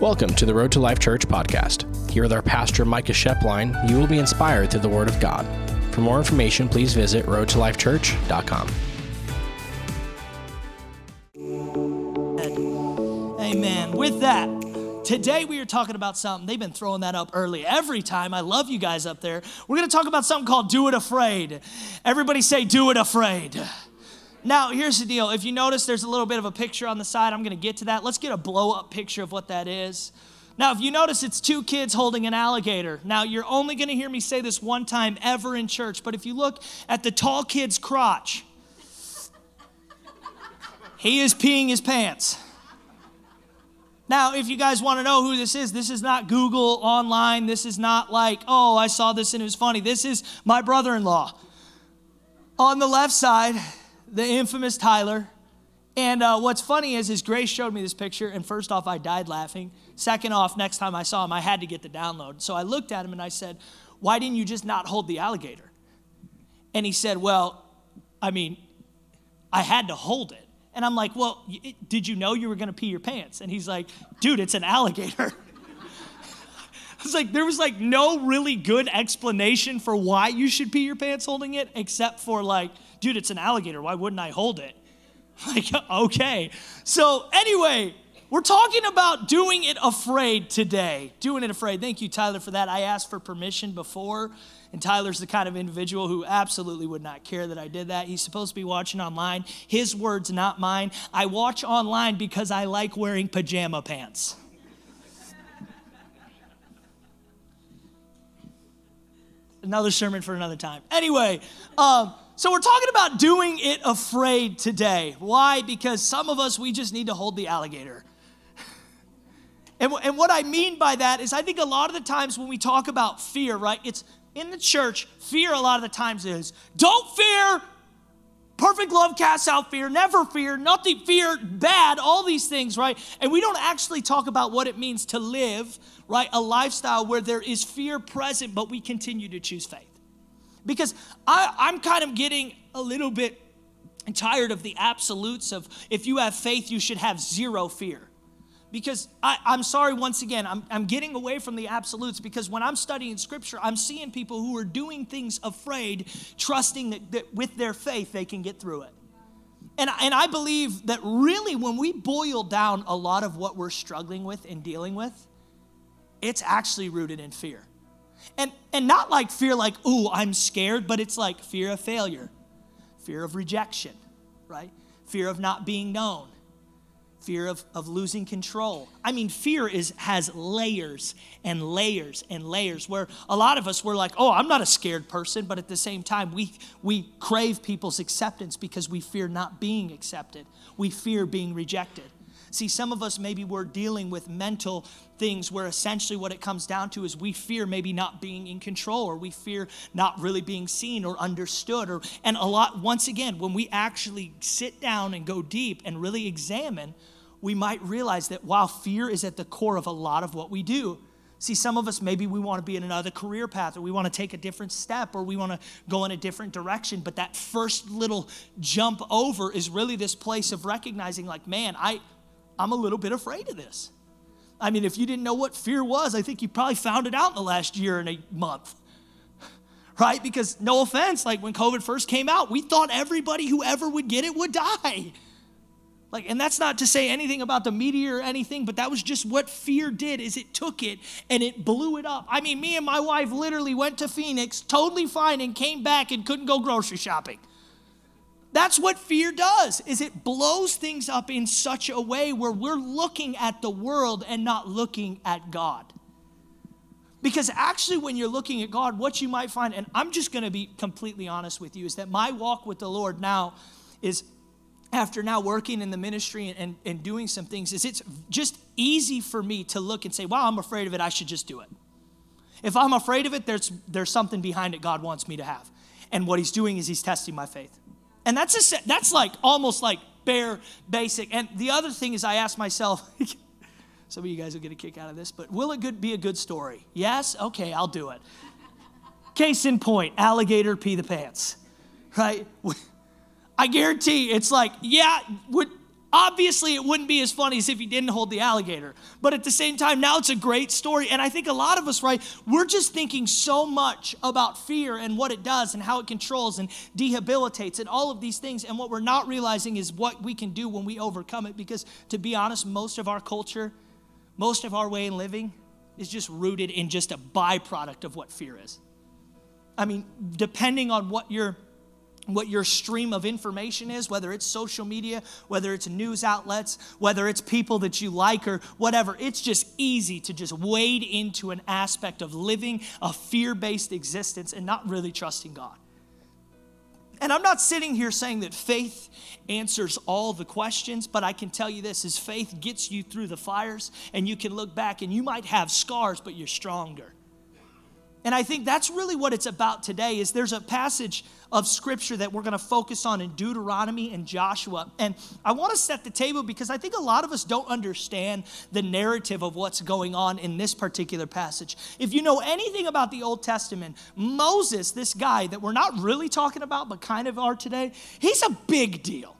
Welcome to the Road to Life Church podcast. Here with our pastor, Micah Schoeplein, you will be inspired through the Word of God. For more information, please visit roadtolifechurch.com. Amen. With that, today we are talking about something. They've been throwing that up early every time. I love you guys up there. We're going to talk about something called Do It Afraid. Everybody say, Do It Afraid. Now, here's the deal. If you notice, there's a little bit of a picture on the side. I'm going to get to that. Let's get a blow up picture of what that is. Now, if you notice, it's two kids holding an alligator. Now, you're only going to hear me say this one time ever in church, but if you look at the tall kid's crotch, he is peeing his pants. Now, if you guys want to know who this is, this is not Google online. This is not like, oh, I saw this and it was funny. This is my brother in law. On the left side, the infamous Tyler. And uh, what's funny is, is Grace showed me this picture, and first off, I died laughing. Second off, next time I saw him, I had to get the download. So I looked at him and I said, Why didn't you just not hold the alligator? And he said, Well, I mean, I had to hold it. And I'm like, Well, did you know you were going to pee your pants? And he's like, Dude, it's an alligator. It's like there was like no really good explanation for why you should pee your pants holding it, except for like, dude, it's an alligator. Why wouldn't I hold it? Like, okay. So, anyway, we're talking about doing it afraid today. Doing it afraid. Thank you, Tyler, for that. I asked for permission before, and Tyler's the kind of individual who absolutely would not care that I did that. He's supposed to be watching online. His words, not mine. I watch online because I like wearing pajama pants. another sermon for another time. Anyway, um, so we're talking about doing it afraid today. Why? Because some of us, we just need to hold the alligator. And, and what I mean by that is, I think a lot of the times when we talk about fear, right, it's in the church, fear a lot of the times is don't fear, perfect love casts out fear, never fear, nothing fear, bad, all these things, right? And we don't actually talk about what it means to live, right, a lifestyle where there is fear present, but we continue to choose faith. Because I, I'm kind of getting a little bit tired of the absolutes of if you have faith, you should have zero fear. Because I, am sorry once again I'm, I'm getting away from the absolutes because when i'm studying scripture i'm seeing people who are doing things afraid trusting that, that with their faith they can get through it. And, and i believe that really when we boil down a lot of what we're struggling with and dealing with it's actually rooted in fear and and not like fear like ooh i'm scared but it's like fear of failure fear of rejection right? Fear of not being known fear of, of losing control. I mean fear is has layers and layers and layers where a lot of us we're like oh i'm not a scared person but at the same time we we crave people's acceptance because we fear not being accepted. We fear being rejected see some of us maybe we're dealing with mental things where essentially what it comes down to is we fear maybe not being in control or we fear not really being seen or understood or and a lot once again when we actually sit down and go deep and really examine we might realize that while fear is at the core of a lot of what we do, See, some of us maybe we want to be in another career path or we want to take a different step or we want to go in a different direction. But that first little jump over is really this place of recognizing, like, man, I, I'm a little bit afraid of this. I mean, if you didn't know what fear was, I think you probably found it out in the last year and a month. Right? Because no offense, like when COVID first came out, we thought everybody who ever would get it would die. Like, and that's not to say anything about the media or anything, but that was just what fear did is it took it and it blew it up. I mean, me and my wife literally went to Phoenix totally fine and came back and couldn't go grocery shopping. That's what fear does is it blows things up in such a way where we're looking at the world and not looking at God. Because actually, when you're looking at God, what you might find, and I'm just going to be completely honest with you, is that my walk with the Lord now is after now working in the ministry and, and doing some things is it's just easy for me to look and say, wow, I'm afraid of it. I should just do it. If I'm afraid of it, there's, there's something behind it God wants me to have. And what he's doing is he's testing my faith. And that's, a, that's like almost like bare basic. And the other thing is I ask myself, some of you guys will get a kick out of this, but will it good, be a good story? Yes? Okay, I'll do it. Case in point, alligator pee the pants, right? I guarantee it's like, yeah, would Obviously, it wouldn't be as funny as if he didn't hold the alligator. But at the same time, now it's a great story. And I think a lot of us, right, we're just thinking so much about fear and what it does and how it controls and debilitates and all of these things. And what we're not realizing is what we can do when we overcome it. Because to be honest, most of our culture, most of our way of living is just rooted in just a byproduct of what fear is. I mean, depending on what you're what your stream of information is, whether it's social media, whether it's news outlets, whether it's people that you like or whatever. It's just easy to just wade into an aspect of living a fear based existence and not really trusting God. And I'm not sitting here saying that faith answers all the questions, but I can tell you this is faith gets you through the fires and you can look back and you might have scars, but you're stronger. And I think that's really what it's about today is there's a passage of scripture that we're going to focus on in Deuteronomy and Joshua. And I want to set the table because I think a lot of us don't understand the narrative of what's going on in this particular passage. If you know anything about the Old Testament, Moses, this guy that we're not really talking about but kind of are today, he's a big deal.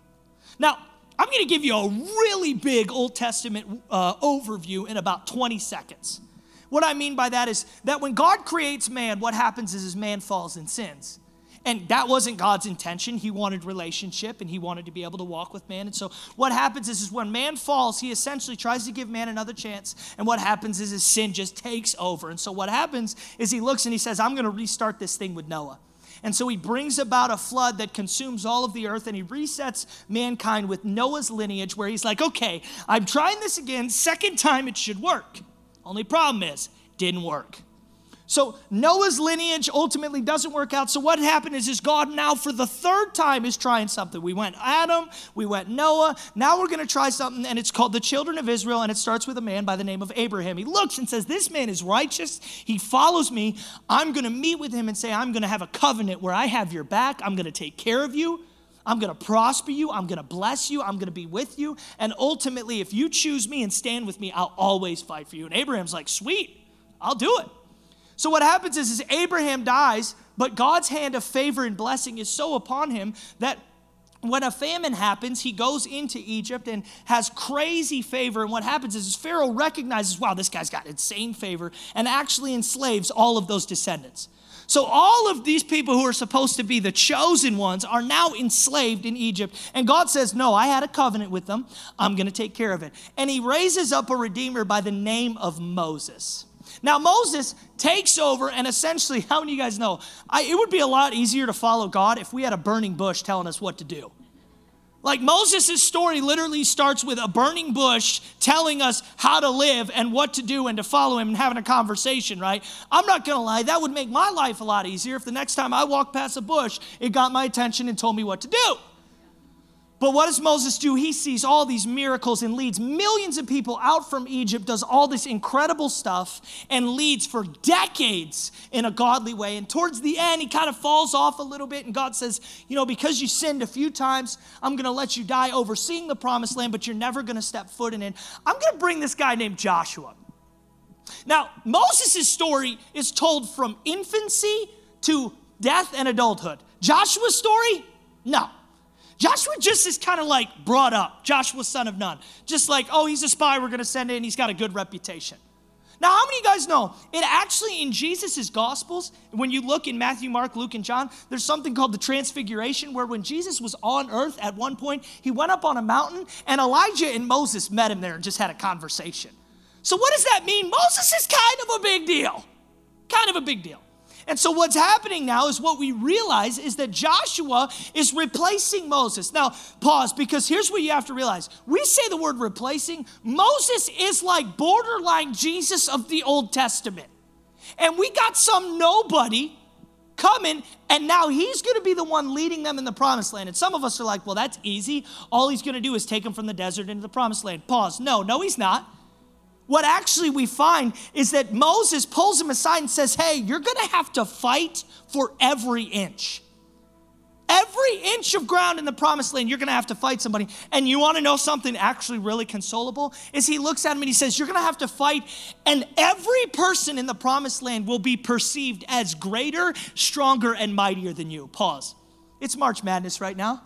Now, I'm going to give you a really big Old Testament uh, overview in about 20 seconds. What I mean by that is that when God creates man, what happens is his man falls and sins. And that wasn't God's intention. He wanted relationship and he wanted to be able to walk with man. And so what happens is, is when man falls, he essentially tries to give man another chance. And what happens is his sin just takes over. And so what happens is he looks and he says, I'm going to restart this thing with Noah. And so he brings about a flood that consumes all of the earth and he resets mankind with Noah's lineage, where he's like, okay, I'm trying this again. Second time it should work. Only problem is, didn't work. So Noah's lineage ultimately doesn't work out. So what happened is, is God now for the third time is trying something. We went Adam, we went Noah. Now we're going to try something, and it's called the children of Israel, and it starts with a man by the name of Abraham. He looks and says, "This man is righteous. He follows me. I'm going to meet with him and say, I'm going to have a covenant where I have your back. I'm going to take care of you." I'm going to prosper you. I'm going to bless you. I'm going to be with you. And ultimately, if you choose me and stand with me, I'll always fight for you. And Abraham's like, sweet, I'll do it. So what happens is, is Abraham dies, but God's hand of favor and blessing is so upon him that when a famine happens, he goes into Egypt and has crazy favor. And what happens is, is Pharaoh recognizes, wow, this guy's got insane favor, and actually enslaves all of those descendants. So all of these people who are supposed to be the chosen ones are now enslaved in Egypt. And God says, No, I had a covenant with them. I'm going to take care of it. And he raises up a redeemer by the name of Moses. Now, Moses takes over, and essentially, how many of you guys know? I, it would be a lot easier to follow God if we had a burning bush telling us what to do. Like Moses' story literally starts with a burning bush telling us how to live and what to do and to follow him and having a conversation, right? I'm not gonna lie, that would make my life a lot easier if the next time I walked past a bush, it got my attention and told me what to do. But what does Moses do? He sees all these miracles and leads millions of people out from Egypt, does all this incredible stuff, and leads for decades in a godly way. And towards the end, he kind of falls off a little bit, and God says, You know, because you sinned a few times, I'm going to let you die overseeing the promised land, but you're never going to step foot in it. I'm going to bring this guy named Joshua. Now, Moses' story is told from infancy to death and adulthood. Joshua's story? No. Joshua just is kind of like brought up, Joshua, son of Nun. Just like, oh, he's a spy, we're going to send in, he's got a good reputation. Now, how many of you guys know it actually in Jesus' Gospels, when you look in Matthew, Mark, Luke, and John, there's something called the Transfiguration, where when Jesus was on earth at one point, he went up on a mountain and Elijah and Moses met him there and just had a conversation. So, what does that mean? Moses is kind of a big deal. Kind of a big deal. And so, what's happening now is what we realize is that Joshua is replacing Moses. Now, pause, because here's what you have to realize. We say the word replacing, Moses is like borderline Jesus of the Old Testament. And we got some nobody coming, and now he's going to be the one leading them in the promised land. And some of us are like, well, that's easy. All he's going to do is take them from the desert into the promised land. Pause. No, no, he's not what actually we find is that Moses pulls him aside and says, Hey, you're gonna have to fight for every inch. Every inch of ground in the promised land, you're gonna have to fight somebody. And you wanna know something actually really consolable? Is he looks at him and he says, You're gonna have to fight, and every person in the promised land will be perceived as greater, stronger, and mightier than you. Pause. It's March Madness right now,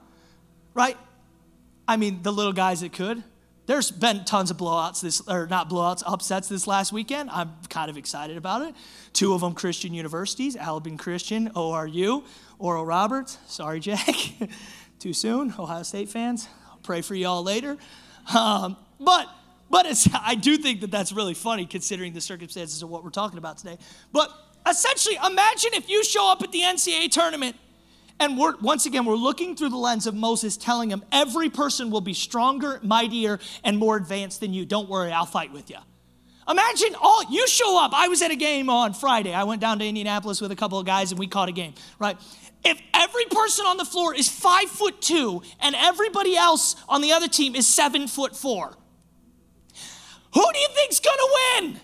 right? I mean, the little guys that could. There's been tons of blowouts this, or not blowouts, upsets this last weekend. I'm kind of excited about it. Two of them Christian universities, Alabama Christian, ORU, Oral Roberts. Sorry, Jack. Too soon, Ohio State fans. I'll pray for y'all later. Um, but but I do think that that's really funny considering the circumstances of what we're talking about today. But essentially, imagine if you show up at the NCAA tournament and we're, once again, we're looking through the lens of Moses telling him every person will be stronger, mightier, and more advanced than you. Don't worry, I'll fight with you. Imagine all you show up. I was at a game on Friday. I went down to Indianapolis with a couple of guys and we caught a game, right? If every person on the floor is five foot two and everybody else on the other team is seven foot four, who do you think's gonna win?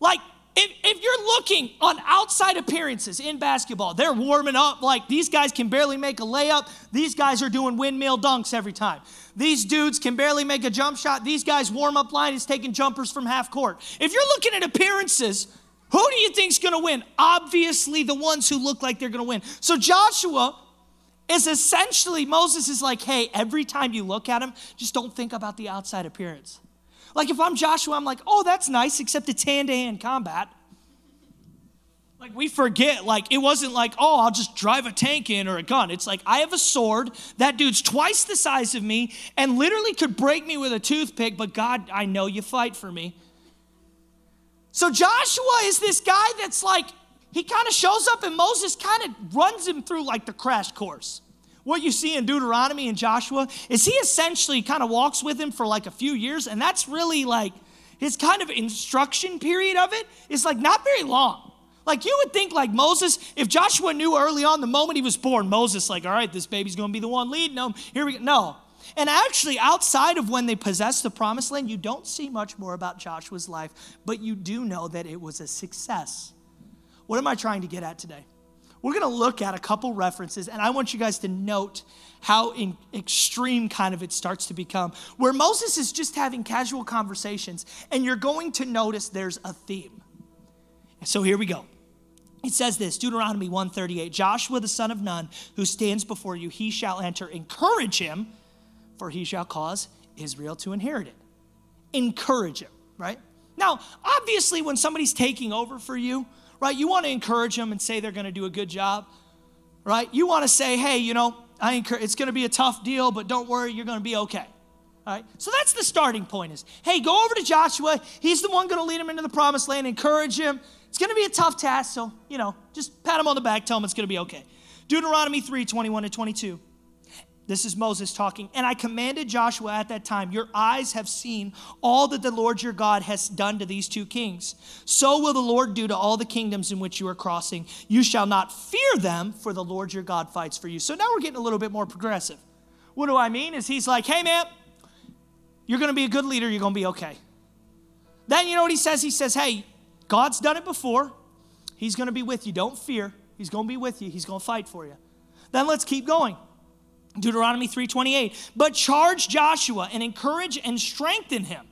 Like, if, if you're looking on outside appearances in basketball, they're warming up like these guys can barely make a layup. These guys are doing windmill dunks every time. These dudes can barely make a jump shot. These guys' warm up line is taking jumpers from half court. If you're looking at appearances, who do you think's going to win? Obviously, the ones who look like they're going to win. So Joshua is essentially Moses is like, hey, every time you look at him, just don't think about the outside appearance. Like if I'm Joshua, I'm like, oh, that's nice, except it's hand to hand combat. Like we forget, like it wasn't like, oh, I'll just drive a tank in or a gun. It's like I have a sword. That dude's twice the size of me and literally could break me with a toothpick, but God, I know you fight for me. So Joshua is this guy that's like, he kind of shows up and Moses kind of runs him through like the crash course what you see in Deuteronomy and Joshua is he essentially kind of walks with him for like a few years, and that's really like his kind of instruction period of it is like not very long. Like you would think, like Moses, if Joshua knew early on the moment he was born, Moses, like, all right, this baby's gonna be the one leading them. Here we go. No. And actually, outside of when they possessed the promised land, you don't see much more about Joshua's life, but you do know that it was a success. What am I trying to get at today? We're going to look at a couple references, and I want you guys to note how extreme kind of it starts to become, where Moses is just having casual conversations, and you're going to notice there's a theme. So here we go. It says this Deuteronomy 138 Joshua the son of Nun, who stands before you, he shall enter. Encourage him, for he shall cause Israel to inherit it. Encourage him, right? Now, obviously, when somebody's taking over for you, right? You want to encourage them and say they're going to do a good job, right? You want to say, hey, you know, I encourage, it's going to be a tough deal, but don't worry, you're going to be okay. All right? So that's the starting point is, hey, go over to Joshua. He's the one going to lead him into the promised land. Encourage him. It's going to be a tough task, so, you know, just pat him on the back, tell him it's going to be okay. Deuteronomy 3, 21 to 22. This is Moses talking. And I commanded Joshua at that time, Your eyes have seen all that the Lord your God has done to these two kings. So will the Lord do to all the kingdoms in which you are crossing. You shall not fear them, for the Lord your God fights for you. So now we're getting a little bit more progressive. What do I mean? Is he's like, Hey, man, you're going to be a good leader. You're going to be okay. Then you know what he says? He says, Hey, God's done it before. He's going to be with you. Don't fear. He's going to be with you. He's going to fight for you. Then let's keep going. Deuteronomy 3:28. But charge Joshua and encourage and strengthen him.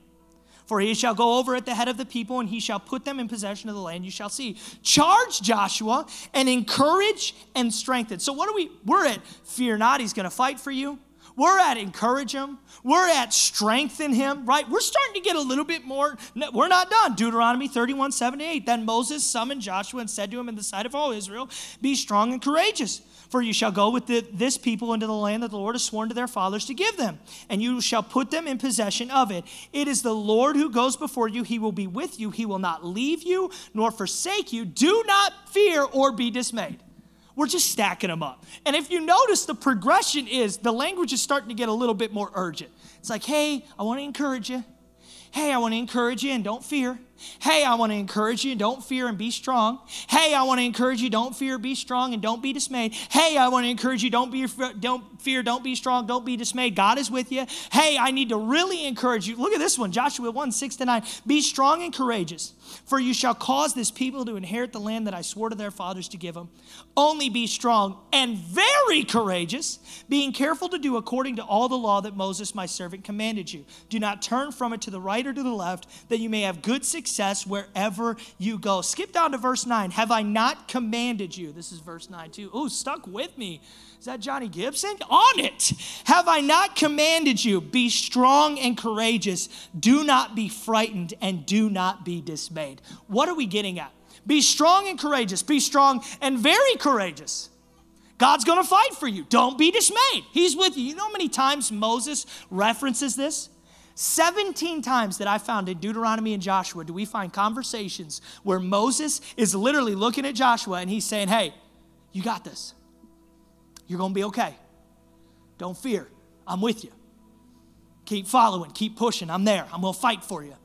For he shall go over at the head of the people, and he shall put them in possession of the land you shall see. Charge Joshua and encourage and strengthen. So, what are we? We're at fear not, he's going to fight for you. We're at encourage him. We're at strengthen him, right? We're starting to get a little bit more. We're not done. Deuteronomy 31, 7 8. Then Moses summoned Joshua and said to him in the sight of all Israel, Be strong and courageous for you shall go with the, this people into the land that the Lord has sworn to their fathers to give them, and you shall put them in possession of it. It is the Lord who goes before you. He will be with you. He will not leave you nor forsake you. Do not fear or be dismayed. We're just stacking them up. And if you notice, the progression is the language is starting to get a little bit more urgent. It's like, hey, I want to encourage you. Hey, I want to encourage you and don't fear. Hey, I want to encourage you, don't fear and be strong. Hey, I want to encourage you, don't fear, be strong and don't be dismayed. Hey, I want to encourage you, don't be don't fear, don't be strong, don't be dismayed. God is with you. Hey, I need to really encourage you. Look at this one, Joshua 1, 6 to 9. Be strong and courageous, for you shall cause this people to inherit the land that I swore to their fathers to give them. Only be strong and very courageous, being careful to do according to all the law that Moses my servant commanded you. Do not turn from it to the right or to the left, that you may have good success success wherever you go. Skip down to verse 9. Have I not commanded you? This is verse 9 too. Oh, stuck with me. Is that Johnny Gibson? On it. Have I not commanded you? Be strong and courageous. Do not be frightened and do not be dismayed. What are we getting at? Be strong and courageous. Be strong and very courageous. God's going to fight for you. Don't be dismayed. He's with you. You know how many times Moses references this? 17 times that I found in Deuteronomy and Joshua do we find conversations where Moses is literally looking at Joshua and he's saying, Hey, you got this. You're going to be okay. Don't fear. I'm with you. Keep following, keep pushing. I'm there. I'm going to fight for you.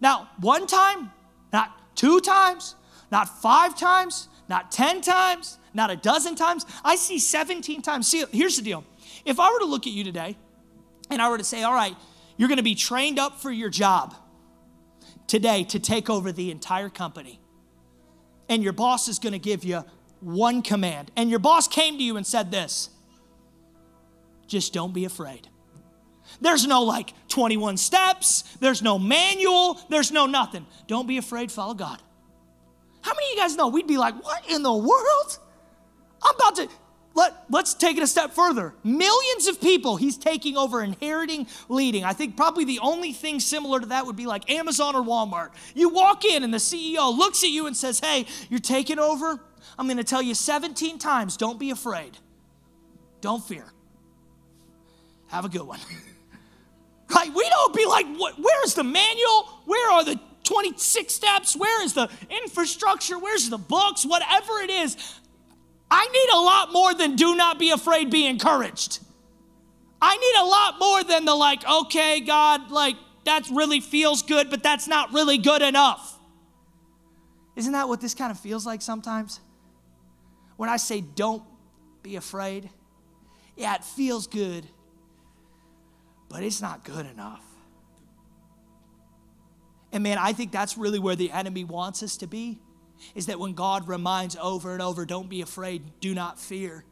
Now, one time, not two times, not five times, not 10 times, not a dozen times. I see 17 times. See, here's the deal. If I were to look at you today and I were to say, All right, you're going to be trained up for your job today to take over the entire company. And your boss is going to give you one command. And your boss came to you and said this just don't be afraid. There's no like 21 steps, there's no manual, there's no nothing. Don't be afraid, follow God. How many of you guys know we'd be like, what in the world? I'm about to, let, let's take it a step further. Millions of people he's taking over, inheriting, leading. I think probably the only thing similar to that would be like Amazon or Walmart. You walk in and the CEO looks at you and says, Hey, you're taking over. I'm going to tell you 17 times don't be afraid, don't fear. Have a good one. right? We don't be like, where's the manual? Where are the 26 steps? Where is the infrastructure? Where's the books? Whatever it is, I need a lot more than do not be afraid, be encouraged. I need a lot more than the like, okay, God, like that really feels good, but that's not really good enough. Isn't that what this kind of feels like sometimes? When I say don't be afraid, yeah, it feels good, but it's not good enough. And man, I think that's really where the enemy wants us to be is that when God reminds over and over, don't be afraid, do not fear,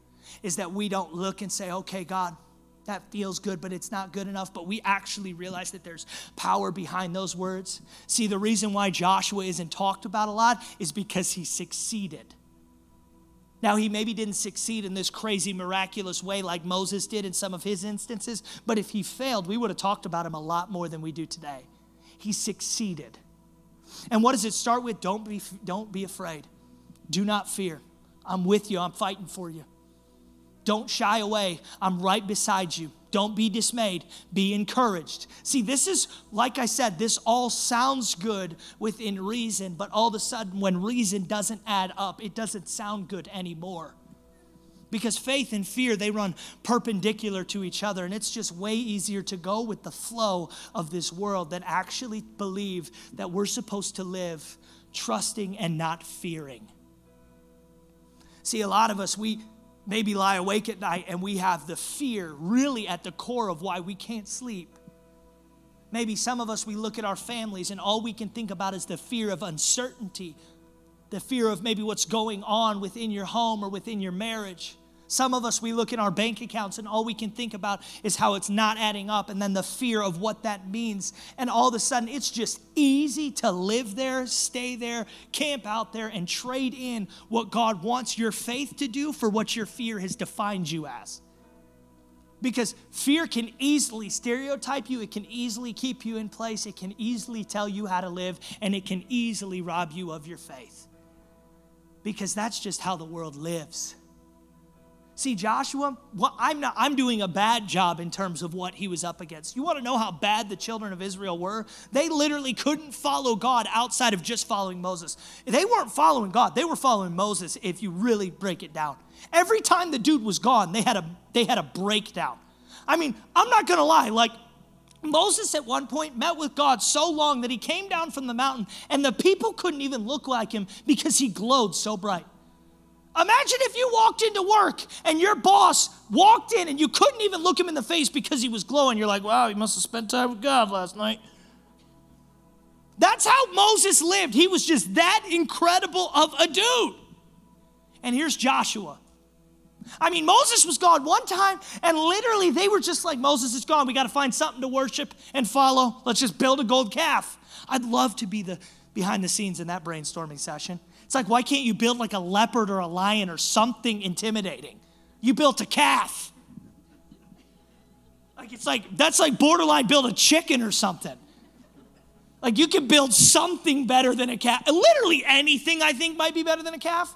is that we don't look and say, okay, God, that feels good, but it's not good enough. But we actually realize that there's power behind those words. See, the reason why Joshua isn't talked about a lot is because he succeeded. Now, he maybe didn't succeed in this crazy, miraculous way like Moses did in some of his instances, but if he failed, we would have talked about him a lot more than we do today. He succeeded. And what does it start with? Don't be, don't be afraid. Do not fear. I'm with you. I'm fighting for you. Don't shy away. I'm right beside you. Don't be dismayed. Be encouraged. See, this is, like I said, this all sounds good within reason, but all of a sudden, when reason doesn't add up, it doesn't sound good anymore because faith and fear they run perpendicular to each other and it's just way easier to go with the flow of this world than actually believe that we're supposed to live trusting and not fearing. See a lot of us we maybe lie awake at night and we have the fear really at the core of why we can't sleep. Maybe some of us we look at our families and all we can think about is the fear of uncertainty the fear of maybe what's going on within your home or within your marriage. Some of us, we look in our bank accounts and all we can think about is how it's not adding up, and then the fear of what that means. And all of a sudden, it's just easy to live there, stay there, camp out there, and trade in what God wants your faith to do for what your fear has defined you as. Because fear can easily stereotype you, it can easily keep you in place, it can easily tell you how to live, and it can easily rob you of your faith because that's just how the world lives. See, Joshua, I'm, not, I'm doing a bad job in terms of what he was up against. You want to know how bad the children of Israel were? They literally couldn't follow God outside of just following Moses. They weren't following God, they were following Moses if you really break it down. Every time the dude was gone, they had a, they had a breakdown. I mean, I'm not going to lie, like, Moses at one point met with God so long that he came down from the mountain and the people couldn't even look like him because he glowed so bright. Imagine if you walked into work and your boss walked in and you couldn't even look him in the face because he was glowing. You're like, wow, he must have spent time with God last night. That's how Moses lived. He was just that incredible of a dude. And here's Joshua. I mean, Moses was gone one time, and literally they were just like, Moses is gone. We got to find something to worship and follow. Let's just build a gold calf. I'd love to be the behind the scenes in that brainstorming session. It's like, why can't you build like a leopard or a lion or something intimidating? You built a calf. Like, it's like, that's like borderline build a chicken or something. Like, you can build something better than a calf. Literally anything I think might be better than a calf.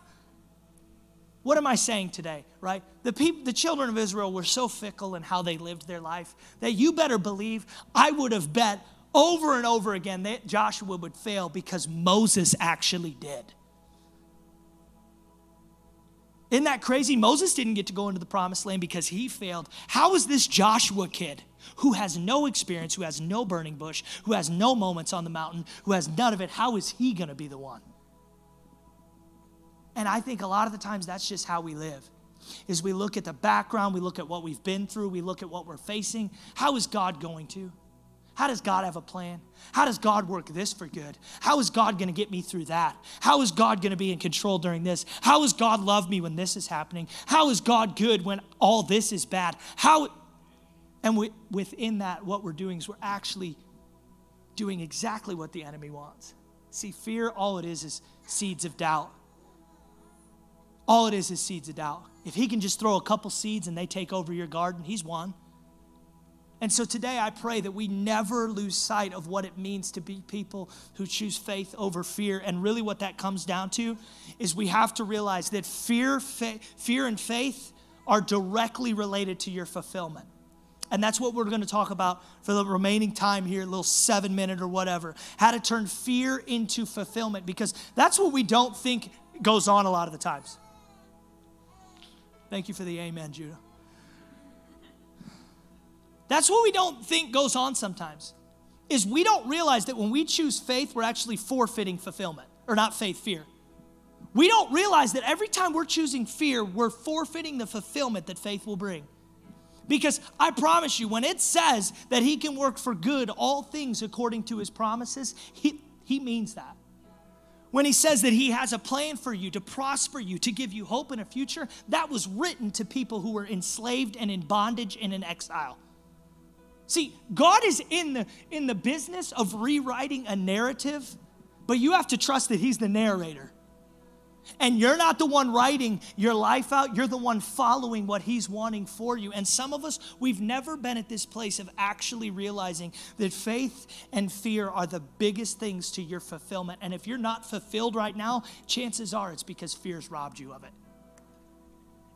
What am I saying today, right? The people, the children of Israel were so fickle in how they lived their life that you better believe I would have bet over and over again that Joshua would fail because Moses actually did. Isn't that crazy? Moses didn't get to go into the promised land because he failed. How is this Joshua kid who has no experience, who has no burning bush, who has no moments on the mountain, who has none of it, how is he going to be the one? And I think a lot of the times that's just how we live. Is we look at the background, we look at what we've been through, we look at what we're facing. How is God going to? How does God have a plan? How does God work this for good? How is God going to get me through that? How is God going to be in control during this? How is God love me when this is happening? How is God good when all this is bad? How and we, within that what we're doing is we're actually doing exactly what the enemy wants. See, fear all it is is seeds of doubt. All it is is seeds of doubt. If he can just throw a couple seeds and they take over your garden, he's won. And so today I pray that we never lose sight of what it means to be people who choose faith over fear. And really, what that comes down to is we have to realize that fear, fa- fear and faith are directly related to your fulfillment. And that's what we're going to talk about for the remaining time here, a little seven minute or whatever. How to turn fear into fulfillment, because that's what we don't think goes on a lot of the times. Thank you for the amen, Judah. That's what we don't think goes on sometimes. Is we don't realize that when we choose faith, we're actually forfeiting fulfillment, or not faith, fear. We don't realize that every time we're choosing fear, we're forfeiting the fulfillment that faith will bring. Because I promise you, when it says that He can work for good all things according to His promises, He, he means that when he says that he has a plan for you to prosper you, to give you hope and a future, that was written to people who were enslaved and in bondage and in exile. See, God is in the, in the business of rewriting a narrative, but you have to trust that he's the narrator. And you're not the one writing your life out, you're the one following what He's wanting for you. And some of us, we've never been at this place of actually realizing that faith and fear are the biggest things to your fulfillment. And if you're not fulfilled right now, chances are it's because fear's robbed you of it.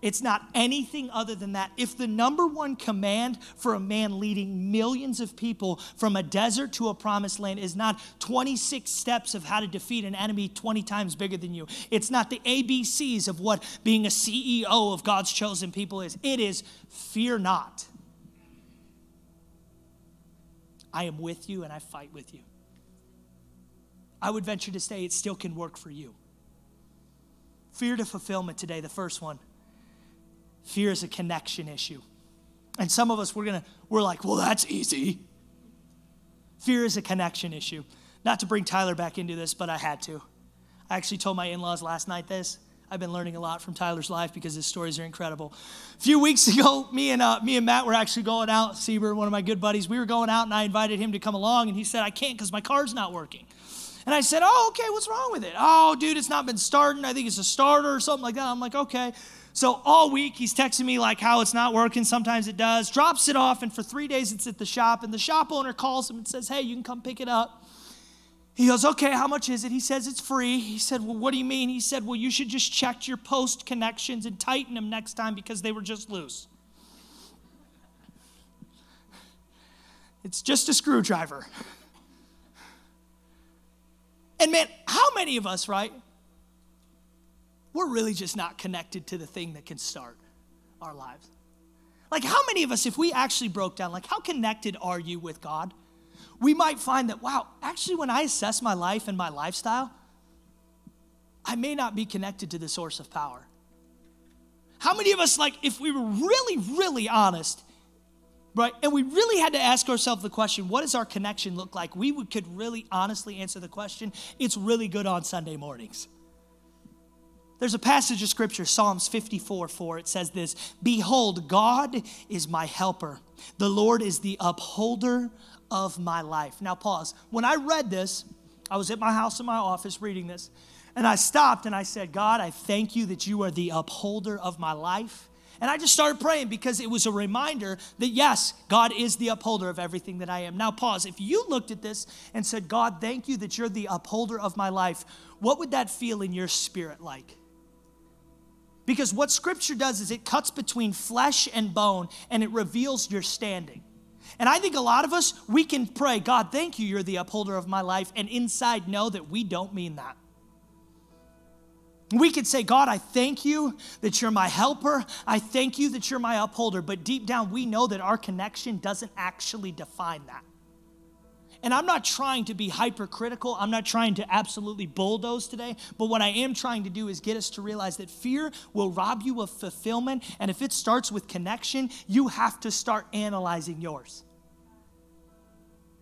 It's not anything other than that. If the number one command for a man leading millions of people from a desert to a promised land is not 26 steps of how to defeat an enemy 20 times bigger than you, it's not the ABCs of what being a CEO of God's chosen people is. It is fear not. I am with you and I fight with you. I would venture to say it still can work for you. Fear to fulfillment today, the first one. Fear is a connection issue. And some of us, we're gonna, we're like, well, that's easy. Fear is a connection issue. Not to bring Tyler back into this, but I had to. I actually told my in laws last night this. I've been learning a lot from Tyler's life because his stories are incredible. A few weeks ago, me and, uh, me and Matt were actually going out. Sieber, one of my good buddies, we were going out and I invited him to come along and he said, I can't because my car's not working. And I said, Oh, okay, what's wrong with it? Oh, dude, it's not been starting. I think it's a starter or something like that. I'm like, Okay. So all week he's texting me like how it's not working. Sometimes it does. Drops it off, and for three days it's at the shop. And the shop owner calls him and says, Hey, you can come pick it up. He goes, Okay, how much is it? He says, It's free. He said, Well, what do you mean? He said, Well, you should just check your post connections and tighten them next time because they were just loose. It's just a screwdriver. And man, how many of us, right? We're really just not connected to the thing that can start our lives. Like, how many of us, if we actually broke down, like, how connected are you with God? We might find that, wow, actually, when I assess my life and my lifestyle, I may not be connected to the source of power. How many of us, like, if we were really, really honest, right, and we really had to ask ourselves the question, what does our connection look like? We could really honestly answer the question, it's really good on Sunday mornings. There's a passage of scripture, Psalms 54 4. It says this Behold, God is my helper. The Lord is the upholder of my life. Now, pause. When I read this, I was at my house in my office reading this, and I stopped and I said, God, I thank you that you are the upholder of my life. And I just started praying because it was a reminder that yes, God is the upholder of everything that I am. Now, pause. If you looked at this and said, God, thank you that you're the upholder of my life, what would that feel in your spirit like? Because what scripture does is it cuts between flesh and bone and it reveals your standing. And I think a lot of us, we can pray, God, thank you, you're the upholder of my life, and inside know that we don't mean that. We could say, God, I thank you that you're my helper. I thank you that you're my upholder. But deep down, we know that our connection doesn't actually define that. And I'm not trying to be hypercritical. I'm not trying to absolutely bulldoze today. But what I am trying to do is get us to realize that fear will rob you of fulfillment. And if it starts with connection, you have to start analyzing yours.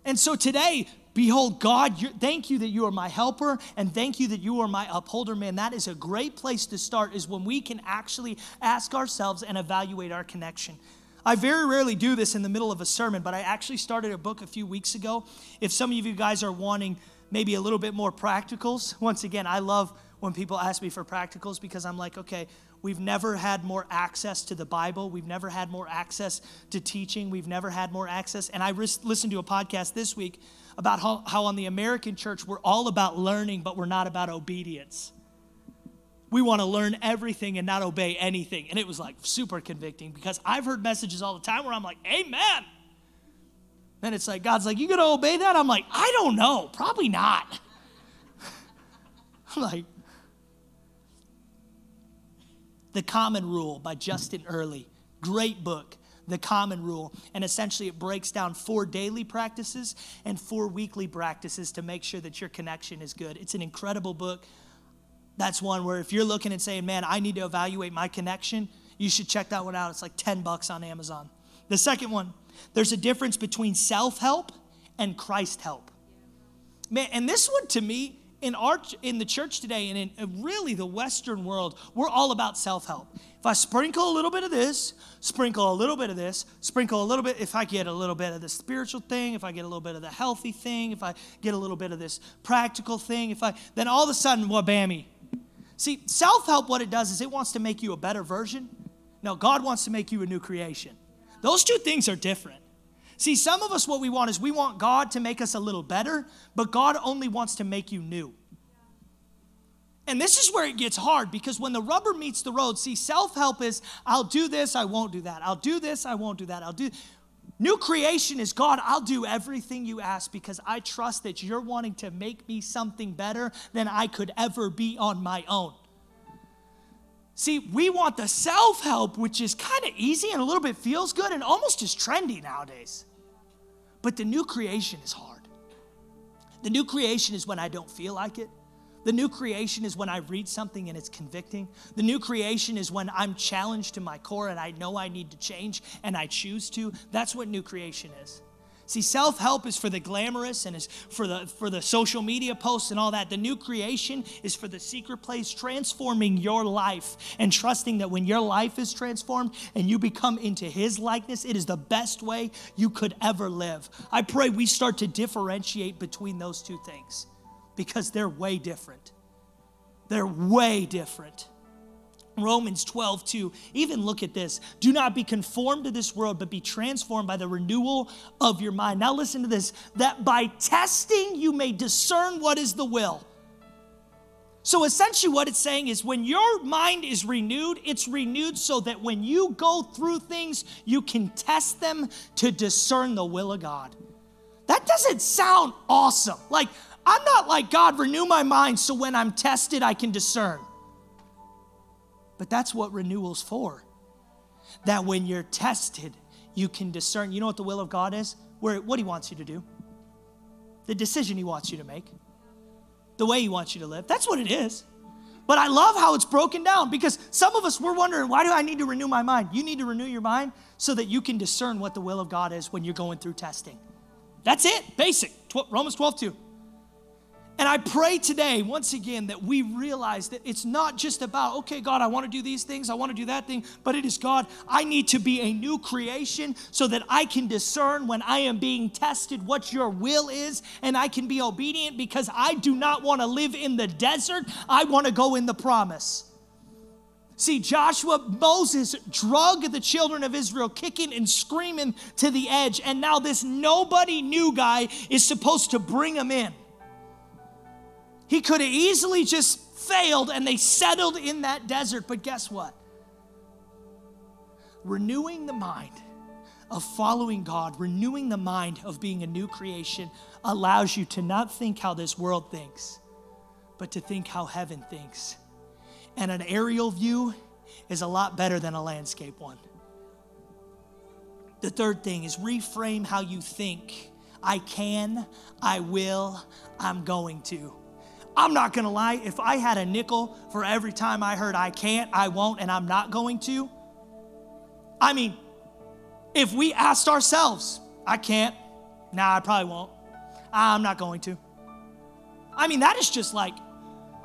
And so today, behold, God, thank you that you are my helper and thank you that you are my upholder. Man, that is a great place to start, is when we can actually ask ourselves and evaluate our connection. I very rarely do this in the middle of a sermon, but I actually started a book a few weeks ago. If some of you guys are wanting maybe a little bit more practicals, once again, I love when people ask me for practicals because I'm like, okay, we've never had more access to the Bible. We've never had more access to teaching. We've never had more access. And I listened to a podcast this week about how, how on the American church we're all about learning, but we're not about obedience we want to learn everything and not obey anything. And it was like super convicting because I've heard messages all the time where I'm like, Amen. Then it's like, God's like, You gonna obey that? I'm like, I don't know. Probably not. I'm like, The Common Rule by Justin Earley. Great book. The Common Rule. And essentially, it breaks down four daily practices and four weekly practices to make sure that your connection is good. It's an incredible book. That's one where if you're looking and saying, man, I need to evaluate my connection, you should check that one out. It's like 10 bucks on Amazon. The second one, there's a difference between self help and Christ help. Man, and this one to me, in our in the church today and in uh, really the western world we're all about self-help if i sprinkle a little bit of this sprinkle a little bit of this sprinkle a little bit if i get a little bit of the spiritual thing if i get a little bit of the healthy thing if i get a little bit of this practical thing if i then all of a sudden wabammy See, self help, what it does is it wants to make you a better version. No, God wants to make you a new creation. Those two things are different. See, some of us, what we want is we want God to make us a little better, but God only wants to make you new. And this is where it gets hard because when the rubber meets the road, see, self help is I'll do this, I won't do that. I'll do this, I won't do that. I'll do. New creation is God, I'll do everything you ask because I trust that you're wanting to make me something better than I could ever be on my own. See, we want the self help, which is kind of easy and a little bit feels good and almost is trendy nowadays. But the new creation is hard. The new creation is when I don't feel like it. The new creation is when I read something and it's convicting. The new creation is when I'm challenged to my core and I know I need to change and I choose to. That's what new creation is. See, self-help is for the glamorous and is for the for the social media posts and all that. The new creation is for the secret place, transforming your life and trusting that when your life is transformed and you become into his likeness, it is the best way you could ever live. I pray we start to differentiate between those two things because they're way different. They're way different. Romans 12, 2. Even look at this. Do not be conformed to this world, but be transformed by the renewal of your mind. Now, listen to this that by testing you may discern what is the will. So, essentially, what it's saying is when your mind is renewed, it's renewed so that when you go through things, you can test them to discern the will of God. That doesn't sound awesome. Like, I'm not like, God, renew my mind so when I'm tested, I can discern. But that's what renewal's for. That when you're tested, you can discern. You know what the will of God is? Where, what He wants you to do, the decision He wants you to make, the way He wants you to live. That's what it is. But I love how it's broken down because some of us, we're wondering, why do I need to renew my mind? You need to renew your mind so that you can discern what the will of God is when you're going through testing. That's it, basic. Romans 12, 2. And I pray today, once again, that we realize that it's not just about, okay, God, I want to do these things, I want to do that thing, but it is, God, I need to be a new creation so that I can discern when I am being tested what your will is and I can be obedient because I do not want to live in the desert. I want to go in the promise. See, Joshua, Moses drug the children of Israel kicking and screaming to the edge, and now this nobody new guy is supposed to bring them in. He could have easily just failed and they settled in that desert, but guess what? Renewing the mind of following God, renewing the mind of being a new creation allows you to not think how this world thinks, but to think how heaven thinks. And an aerial view is a lot better than a landscape one. The third thing is reframe how you think. I can, I will, I'm going to. I'm not gonna lie, if I had a nickel for every time I heard I can't, I won't, and I'm not going to, I mean, if we asked ourselves, I can't, nah, I probably won't, I'm not going to. I mean, that is just like,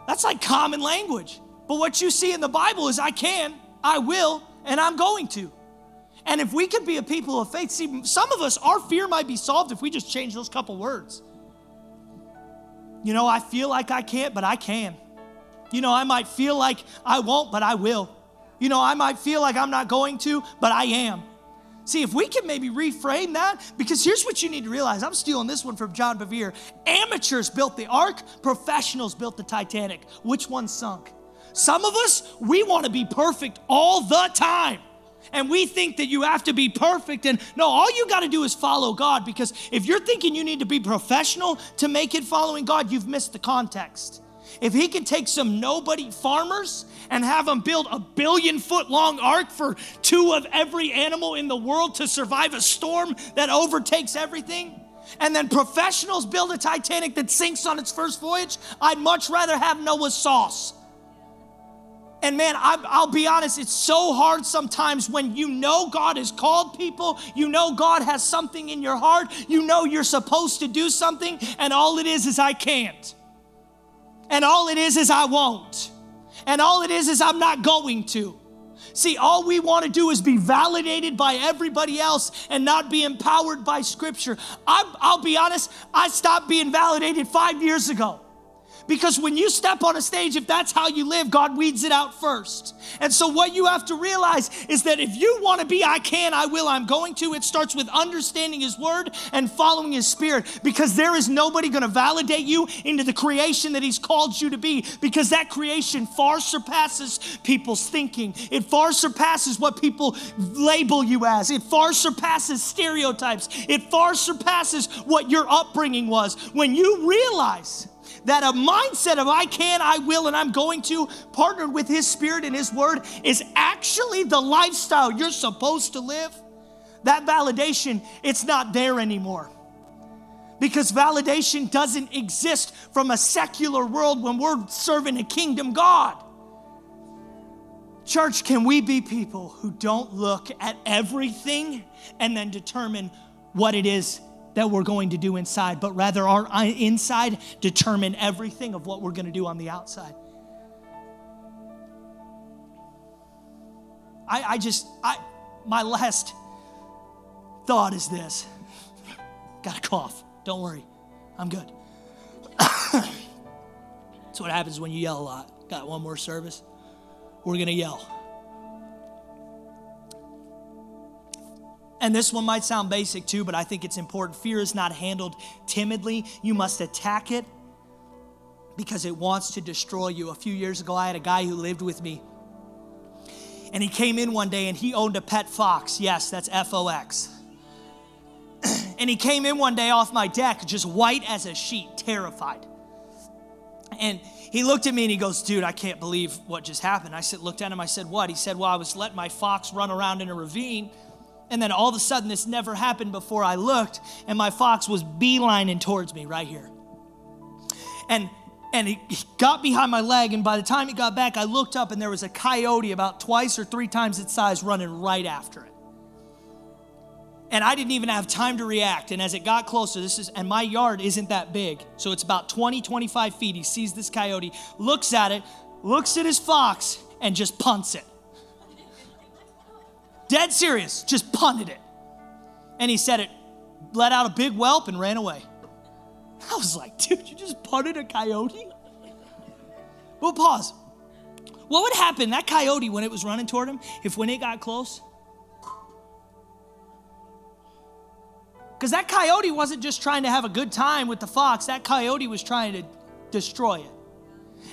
that's like common language. But what you see in the Bible is I can, I will, and I'm going to. And if we could be a people of faith, see, some of us, our fear might be solved if we just change those couple words. You know, I feel like I can't, but I can. You know, I might feel like I won't, but I will. You know, I might feel like I'm not going to, but I am. See, if we can maybe reframe that, because here's what you need to realize. I'm stealing this one from John Bevere. Amateurs built the ark, professionals built the Titanic. Which one sunk? Some of us, we want to be perfect all the time. And we think that you have to be perfect. And no, all you got to do is follow God because if you're thinking you need to be professional to make it following God, you've missed the context. If He can take some nobody farmers and have them build a billion foot long ark for two of every animal in the world to survive a storm that overtakes everything, and then professionals build a Titanic that sinks on its first voyage, I'd much rather have Noah's sauce and man, I, will be honest, it's so hard sometimes when you know God has called people, you know God has something in your heart, you know you're supposed to do something, and all it is is I can't. And all it is is I won't. And all it is is I'm not going to. See, all we want to do is be validated by everybody else and not be empowered by Scripture. i will be honest, I stopped being validated five years ago. Because when you step on a stage, if that's how you live, God weeds it out first. And so, what you have to realize is that if you want to be, I can, I will, I'm going to, it starts with understanding His word and following His spirit. Because there is nobody going to validate you into the creation that He's called you to be. Because that creation far surpasses people's thinking, it far surpasses what people label you as, it far surpasses stereotypes, it far surpasses what your upbringing was. When you realize, that a mindset of I can, I will, and I'm going to, partnered with His Spirit and His Word, is actually the lifestyle you're supposed to live, that validation, it's not there anymore. Because validation doesn't exist from a secular world when we're serving a kingdom God. Church, can we be people who don't look at everything and then determine what it is that we're going to do inside, but rather our inside determine everything of what we're going to do on the outside. I, I just, I, my last thought is this. Got a cough. Don't worry. I'm good. That's what happens when you yell a lot. Got one more service. We're going to yell. And this one might sound basic too, but I think it's important. Fear is not handled timidly. You must attack it because it wants to destroy you. A few years ago, I had a guy who lived with me. And he came in one day and he owned a pet fox. Yes, that's F O X. and he came in one day off my deck, just white as a sheet, terrified. And he looked at me and he goes, Dude, I can't believe what just happened. I said, looked at him, I said, What? He said, Well, I was letting my fox run around in a ravine and then all of a sudden, this never happened before I looked, and my fox was beelining towards me right here. And and he got behind my leg, and by the time he got back, I looked up, and there was a coyote about twice or three times its size running right after it. And I didn't even have time to react. And as it got closer, this is, and my yard isn't that big. So it's about 20, 25 feet. He sees this coyote, looks at it, looks at his fox, and just punts it. Dead serious, just punted it. And he said it let out a big whelp and ran away. I was like, dude, you just punted a coyote? We'll pause. What would happen, that coyote, when it was running toward him, if when it got close? Because that coyote wasn't just trying to have a good time with the fox, that coyote was trying to destroy it.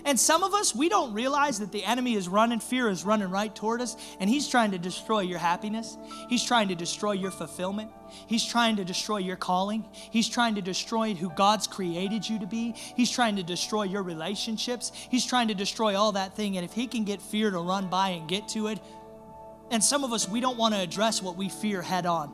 And some of us, we don't realize that the enemy is running, fear is running right toward us, and he's trying to destroy your happiness. He's trying to destroy your fulfillment. He's trying to destroy your calling. He's trying to destroy who God's created you to be. He's trying to destroy your relationships. He's trying to destroy all that thing. And if he can get fear to run by and get to it, and some of us, we don't want to address what we fear head on.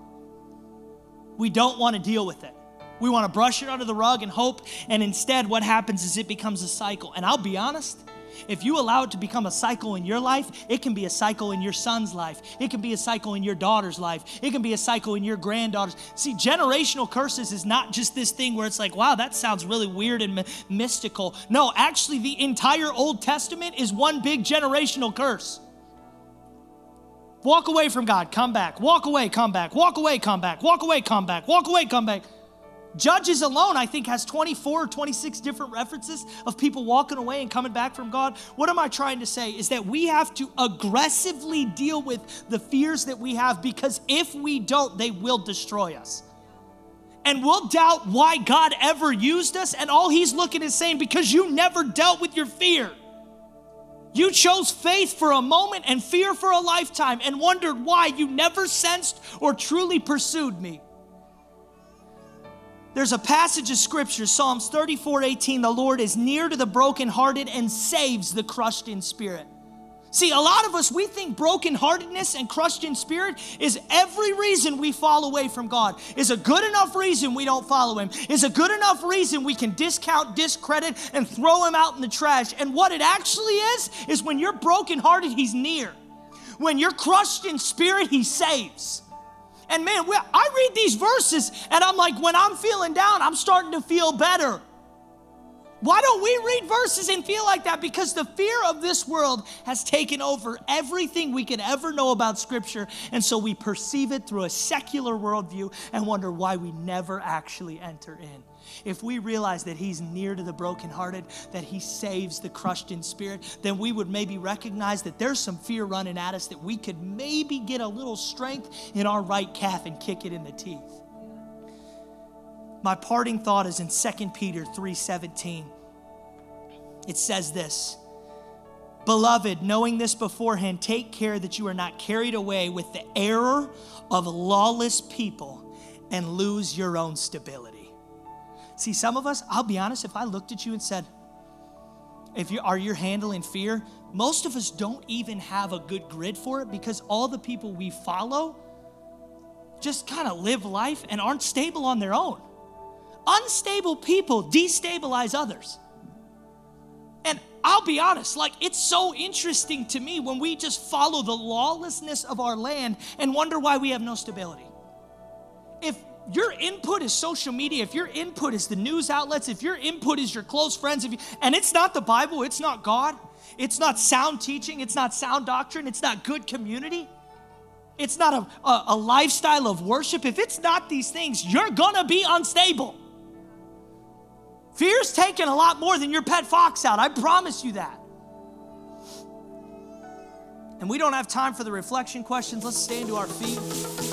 We don't want to deal with it. We want to brush it under the rug and hope. And instead, what happens is it becomes a cycle. And I'll be honest, if you allow it to become a cycle in your life, it can be a cycle in your son's life. It can be a cycle in your daughter's life. It can be a cycle in your granddaughter's. See, generational curses is not just this thing where it's like, wow, that sounds really weird and mystical. No, actually, the entire Old Testament is one big generational curse. Walk away from God, come back. Walk away, come back. Walk away, come back. Walk away, come back. Walk away, come back. Judges alone, I think, has 24 or 26 different references of people walking away and coming back from God. What am I trying to say? Is that we have to aggressively deal with the fears that we have because if we don't, they will destroy us. And we'll doubt why God ever used us, and all He's looking is saying, because you never dealt with your fear. You chose faith for a moment and fear for a lifetime and wondered why you never sensed or truly pursued me. There's a passage of scripture, Psalms 34 18. The Lord is near to the brokenhearted and saves the crushed in spirit. See, a lot of us, we think brokenheartedness and crushed in spirit is every reason we fall away from God, is a good enough reason we don't follow Him, is a good enough reason we can discount, discredit, and throw Him out in the trash. And what it actually is, is when you're brokenhearted, He's near. When you're crushed in spirit, He saves. And man, I read these verses and I'm like, when I'm feeling down, I'm starting to feel better. Why don't we read verses and feel like that? Because the fear of this world has taken over everything we could ever know about Scripture. And so we perceive it through a secular worldview and wonder why we never actually enter in if we realize that He's near to the brokenhearted, that He saves the crushed in spirit, then we would maybe recognize that there's some fear running at us that we could maybe get a little strength in our right calf and kick it in the teeth. My parting thought is in 2 Peter 3:17. It says this, Beloved, knowing this beforehand, take care that you are not carried away with the error of lawless people and lose your own stability. See, some of us, I'll be honest, if I looked at you and said, if you are you handling fear, most of us don't even have a good grid for it because all the people we follow just kind of live life and aren't stable on their own. Unstable people destabilize others. And I'll be honest, like it's so interesting to me when we just follow the lawlessness of our land and wonder why we have no stability. If your input is social media, if your input is the news outlets, if your input is your close friends, if you, and it's not the Bible, it's not God, it's not sound teaching, it's not sound doctrine, it's not good community, it's not a, a, a lifestyle of worship, if it's not these things, you're gonna be unstable. Fear's taking a lot more than your pet fox out, I promise you that. And we don't have time for the reflection questions. Let's stand to our feet.